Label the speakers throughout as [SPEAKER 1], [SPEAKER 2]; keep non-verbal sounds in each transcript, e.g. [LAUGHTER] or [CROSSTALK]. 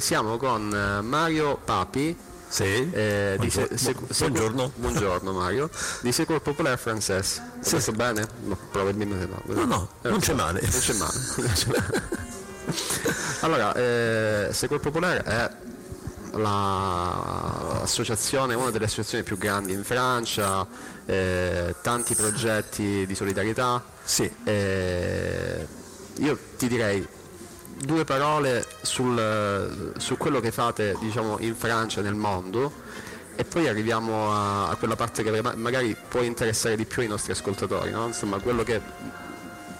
[SPEAKER 1] Siamo con eh, Mario Papi.
[SPEAKER 2] Sì.
[SPEAKER 1] eh, di
[SPEAKER 2] Buongiorno.
[SPEAKER 1] Se- Secu-
[SPEAKER 2] Buongiorno.
[SPEAKER 1] buongiorno Mario. Di Secours Populaire Français. Ho
[SPEAKER 2] Sì.
[SPEAKER 1] detto bene? No, probabilmente no.
[SPEAKER 2] No, no,
[SPEAKER 1] Eh,
[SPEAKER 2] non c'è male.
[SPEAKER 1] Non c'è male. non c'è male. allora, eh, Secours Populaire è la- l'associazione, una delle associazioni più grandi in Francia, eh, tanti progetti di solidarietà.
[SPEAKER 2] Sì.
[SPEAKER 1] Eh, io ti direi due parole sul, su quello che fate diciamo, in Francia e nel mondo e poi arriviamo a, a quella parte che ma- magari può interessare di più ai nostri ascoltatori, no? insomma quello che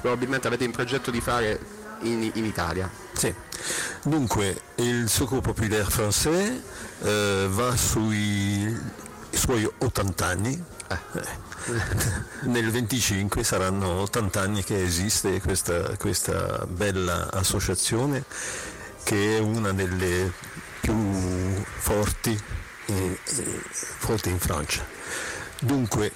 [SPEAKER 1] probabilmente avete in progetto di fare in, in Italia.
[SPEAKER 2] Sì. Dunque, il Secours Populaire Français eh, va sui suoi 80 anni. Eh, Nel 25 saranno 80 anni che esiste questa, questa bella associazione che è una delle più forti in, forti in Francia. Dunque,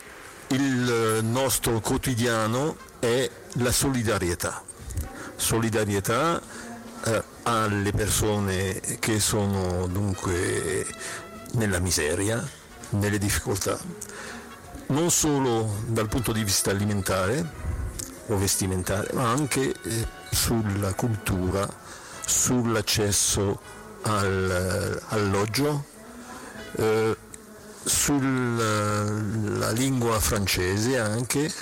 [SPEAKER 2] il nostro quotidiano è la solidarietà. Solidarietà eh, alle persone che sono dunque nella miseria, nelle difficoltà, non solo dal punto di vista alimentare o vestimentale, ma anche eh, sulla cultura, sull'accesso al alloggio, eh, sulla lingua francese anche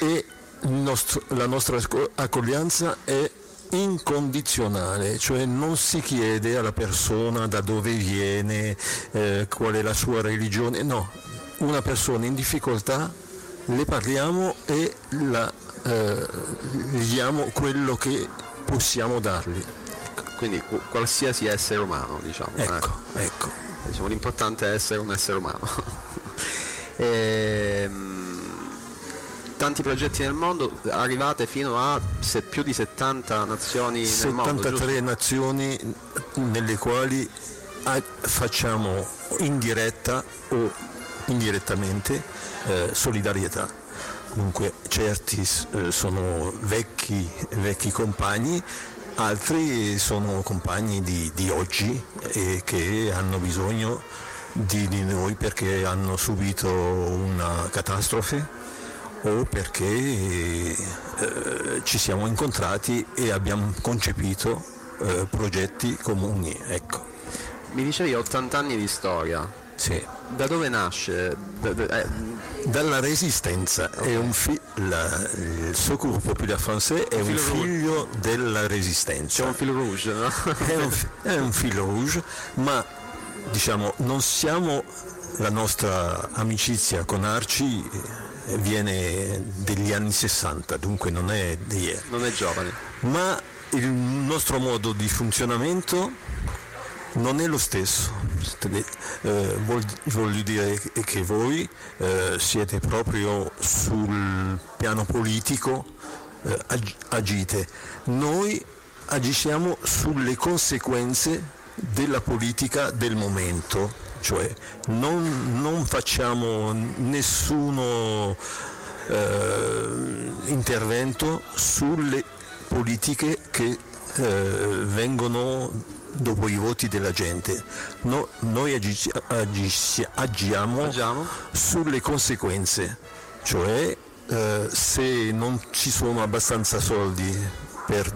[SPEAKER 2] e nostro- la nostra acco- accoglienza è incondizionale, cioè non si chiede alla persona da dove viene, eh, qual è la sua religione, no, una persona in difficoltà le parliamo e la, eh, gli diamo quello che possiamo dargli.
[SPEAKER 1] Quindi qu- qualsiasi essere umano, diciamo.
[SPEAKER 2] Ecco, ecco.
[SPEAKER 1] eh. Diciamo, l'importante è essere un essere umano. [LAUGHS] Ehm, tanti progetti nel mondo, arrivate fino a se- più di 70 nazioni nel mondo.
[SPEAKER 2] 73 nazioni nelle quali ah, facciamo in diretta o indirettamente eh, solidarietà. Comunque certi eh, sono vecchi, vecchi compagni, altri sono compagni di, di oggi e che hanno bisogno di, di noi perché hanno subito una catastrofe o perché eh, ci siamo incontrati e abbiamo concepito eh, progetti comuni. Ecco.
[SPEAKER 1] Mi dicevi 80 anni di storia.
[SPEAKER 2] Sì.
[SPEAKER 1] Da dove nasce? Da- da- eh,
[SPEAKER 2] Dalla resistenza, è un fi- la- il Secours Populaire Français è un
[SPEAKER 1] filo rouge.
[SPEAKER 2] figlio della
[SPEAKER 1] c'è
[SPEAKER 2] resistenza.
[SPEAKER 1] un fil rouge, no?
[SPEAKER 2] È un, fi- è un fil rouge, ma diciamo non siamo, la nostra amicizia con Arci eh, viene degli anni 60, dunque non è di ieri.
[SPEAKER 1] non è giovane.
[SPEAKER 2] ma il nostro modo di funzionamento non è lo stesso. Eh, voglio dire che- voi eh, siete proprio sul piano politico, eh, ag- agite. Noi agisciamo sulle conseguenze della politica del momento, cioè non, non facciamo nessuno eh, intervento sulle politiche che eh, vengono dopo i voti della gente. No- noi agici- agisci- agiamo
[SPEAKER 1] Agiamo.
[SPEAKER 2] sulle conseguenze, cioè eh, se non ci sono abbastanza soldi per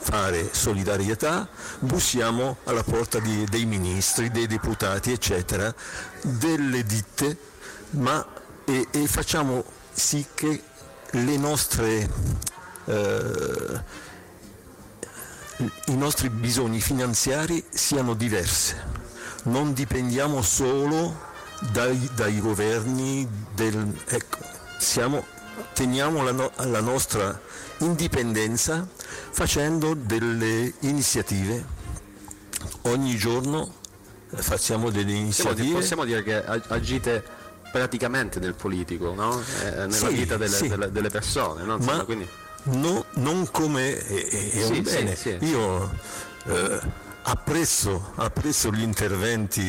[SPEAKER 2] fare solidarietà, bussiamo alla porta di- dei ministri, dei deputati, eccetera, delle ditte, ma e, e facciamo sì che le nostre eh, i nostri bisogni finanziari siano diversi. Non dipendiamo solo dai, dai governi, del, ecco, siamo- teniamo la, no- la nostra indipendenza facendo delle iniziative. Ogni giorno eh, facciamo delle iniziative.
[SPEAKER 1] possiamo dire che ag- agite praticamente nel politico, no? Eh, nella
[SPEAKER 2] Sì,
[SPEAKER 1] vita delle,
[SPEAKER 2] sì.
[SPEAKER 1] delle- delle persone, no? Insomma,
[SPEAKER 2] ma
[SPEAKER 1] quindi-
[SPEAKER 2] no- non come è, è- è
[SPEAKER 1] Sì,
[SPEAKER 2] un
[SPEAKER 1] sì,
[SPEAKER 2] bene.
[SPEAKER 1] sì.
[SPEAKER 2] Io eh, apprezzo, apprezzo gli interventi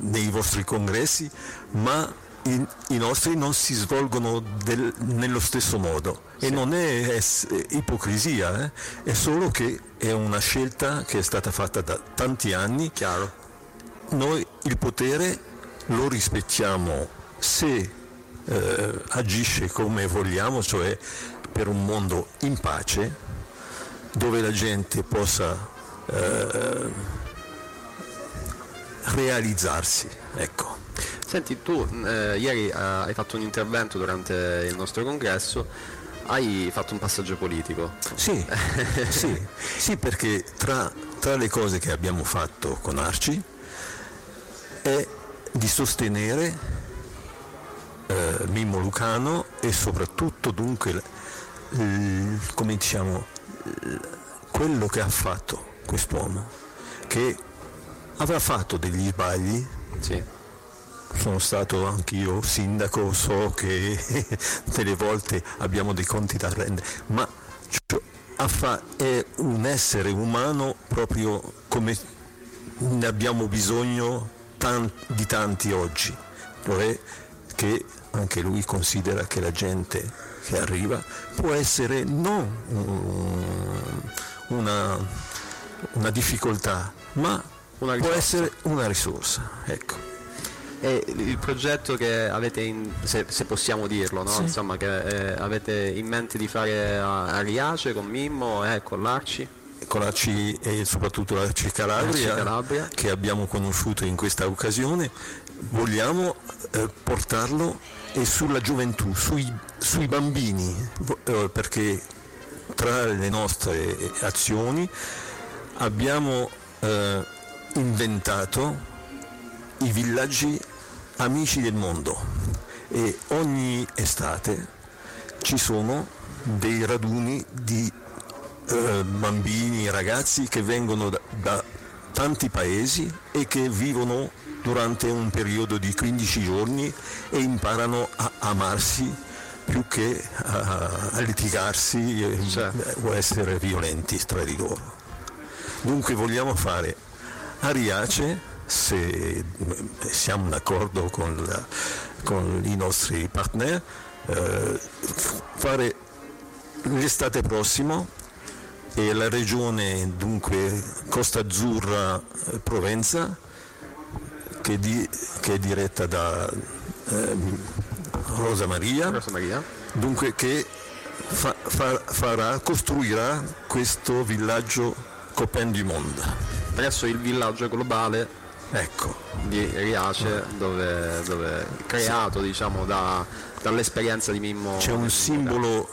[SPEAKER 2] nei vostri congressi, ma i, i nostri non si svolgono del, nello stesso modo e non è, è, è ipocrisia, eh? è solo che è una scelta che è stata fatta da tanti anni.
[SPEAKER 1] Chiaro.
[SPEAKER 2] Noi il potere lo rispettiamo se eh, agisce come vogliamo, cioè per un mondo in pace, dove la gente possa eh, realizzarsi. Ecco.
[SPEAKER 1] Senti, tu eh, ieri eh, hai fatto un intervento durante il nostro congresso, hai fatto un passaggio politico.
[SPEAKER 2] Sì, [LAUGHS] sì, sì perché tra, tra, le cose che abbiamo fatto con Arci è di sostenere eh, Mimmo Lucano e soprattutto dunque come diciamo, quello che ha fatto quest'uomo, che avrà fatto degli sbagli.
[SPEAKER 1] Sì
[SPEAKER 2] sono stato anch'io sindaco, so che [LAUGHS] delle volte abbiamo dei conti da rendere, ma è un essere umano proprio come ne abbiamo bisogno di tanti oggi, cioè che anche lui considera che la gente che arriva può essere non una, una difficoltà, ma può essere una risorsa. Ecco.
[SPEAKER 1] E il progetto che avete, in, se, se, possiamo dirlo, no? sì. Insomma, che eh, avete in mente di fare a, a Riace con Mimmo e eh, con l'Arci?
[SPEAKER 2] Con l'Arci e soprattutto l'Arci Calabria,
[SPEAKER 1] Calabria,
[SPEAKER 2] che abbiamo conosciuto in questa occasione, vogliamo eh, portarlo e sulla gioventù, sui, sui bambini, eh, perché tra le nostre azioni abbiamo eh, inventato i villaggi amici del mondo e ogni estate ci sono dei raduni di eh, bambini, ragazzi che vengono da, da tanti paesi e che vivono durante un periodo di 15 giorni e imparano a amarsi più che a, a litigarsi certo. o essere violenti tra di loro. Dunque vogliamo fare Ariace se siamo d'accordo con, la, con i nostri partner, eh, fare l'estate prossima e la regione dunque Costa Azzurra eh, Provenza che, di, che, è diretta da eh, Rosa, Maria,
[SPEAKER 1] Rosa Maria,
[SPEAKER 2] dunque che fa, fa, farà, costruirà questo villaggio Copen du Monde.
[SPEAKER 1] Presso il villaggio globale
[SPEAKER 2] ecco.
[SPEAKER 1] di Riace dove, dove creato sì. diciamo, da, dall'esperienza di Mimmo.
[SPEAKER 2] C'è un simbolo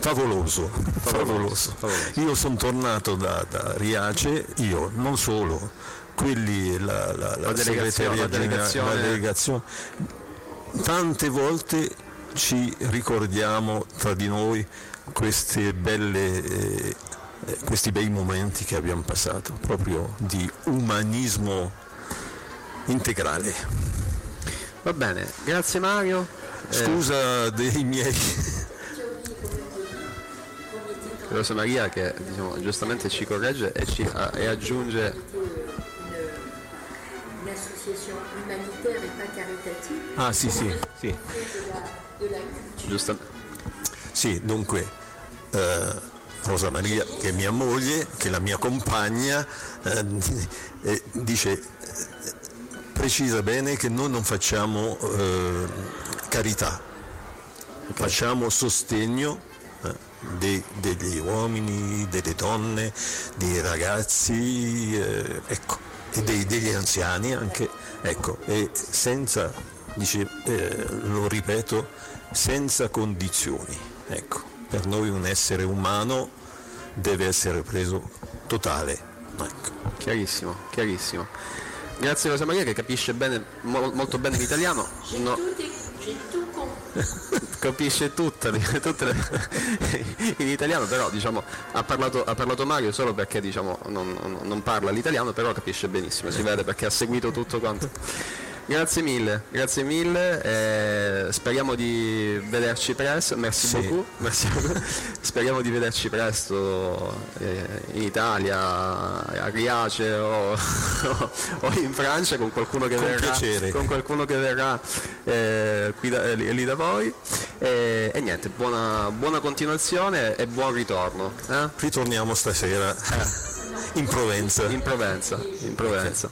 [SPEAKER 2] favoloso, favoloso. favoloso. Io sono tornato da, da, Riace, io non solo, quelli, la, la, la, la delegazione, la delegazione. la delegazione, tante volte ci ricordiamo tra di noi queste belle eh, eh, questi bei momenti che abbiamo passato, proprio di umanismo integrale.
[SPEAKER 1] Va bene, grazie Mario.
[SPEAKER 2] Eh, Scusa eh, dei miei...
[SPEAKER 1] Rosa Maria che diciamo, giustamente ci corregge e, ci, e aggiunge
[SPEAKER 2] Ah sì sì, sì.
[SPEAKER 1] Giustamente.
[SPEAKER 2] Sì, dunque eh, Rosa Maria, che è mia moglie, che è la mia compagna, eh, eh, dice, precisa bene che noi non facciamo eh, carità, facciamo sostegno dei, degli uomini, delle donne, dei ragazzi, eh, ecco, e dei, degli anziani anche, ecco, e senza, dice, eh, lo ripeto, senza condizioni. Ecco per noi un essere umano deve essere preso totale. Ecco.
[SPEAKER 1] Chiarissimo, chiarissimo. Grazie Rosa Maria che capisce bene, mo, molto bene l'italiano. No. [LAUGHS] capisce tutte le, in italiano, però diciamo, ha, parlato, ha, parlato, Mario solo perché diciamo, non, non parla l'italiano, però capisce benissimo, si vede perché ha seguito tutto quanto. Grazie mille, grazie mille, eh, speriamo di vederci presto, merci
[SPEAKER 2] Sì.
[SPEAKER 1] beaucoup, merci [LAUGHS] speriamo di vederci presto eh, in Italia, a Riace o, [LAUGHS] o in Francia con qualcuno che
[SPEAKER 2] Con
[SPEAKER 1] verrà, con qualcuno che verrà eh, qui da- lì, lì da voi e, e niente, buona, buona continuazione e buon ritorno eh?
[SPEAKER 2] Ritorniamo stasera in Provenza.
[SPEAKER 1] in Provenza. In Provenza.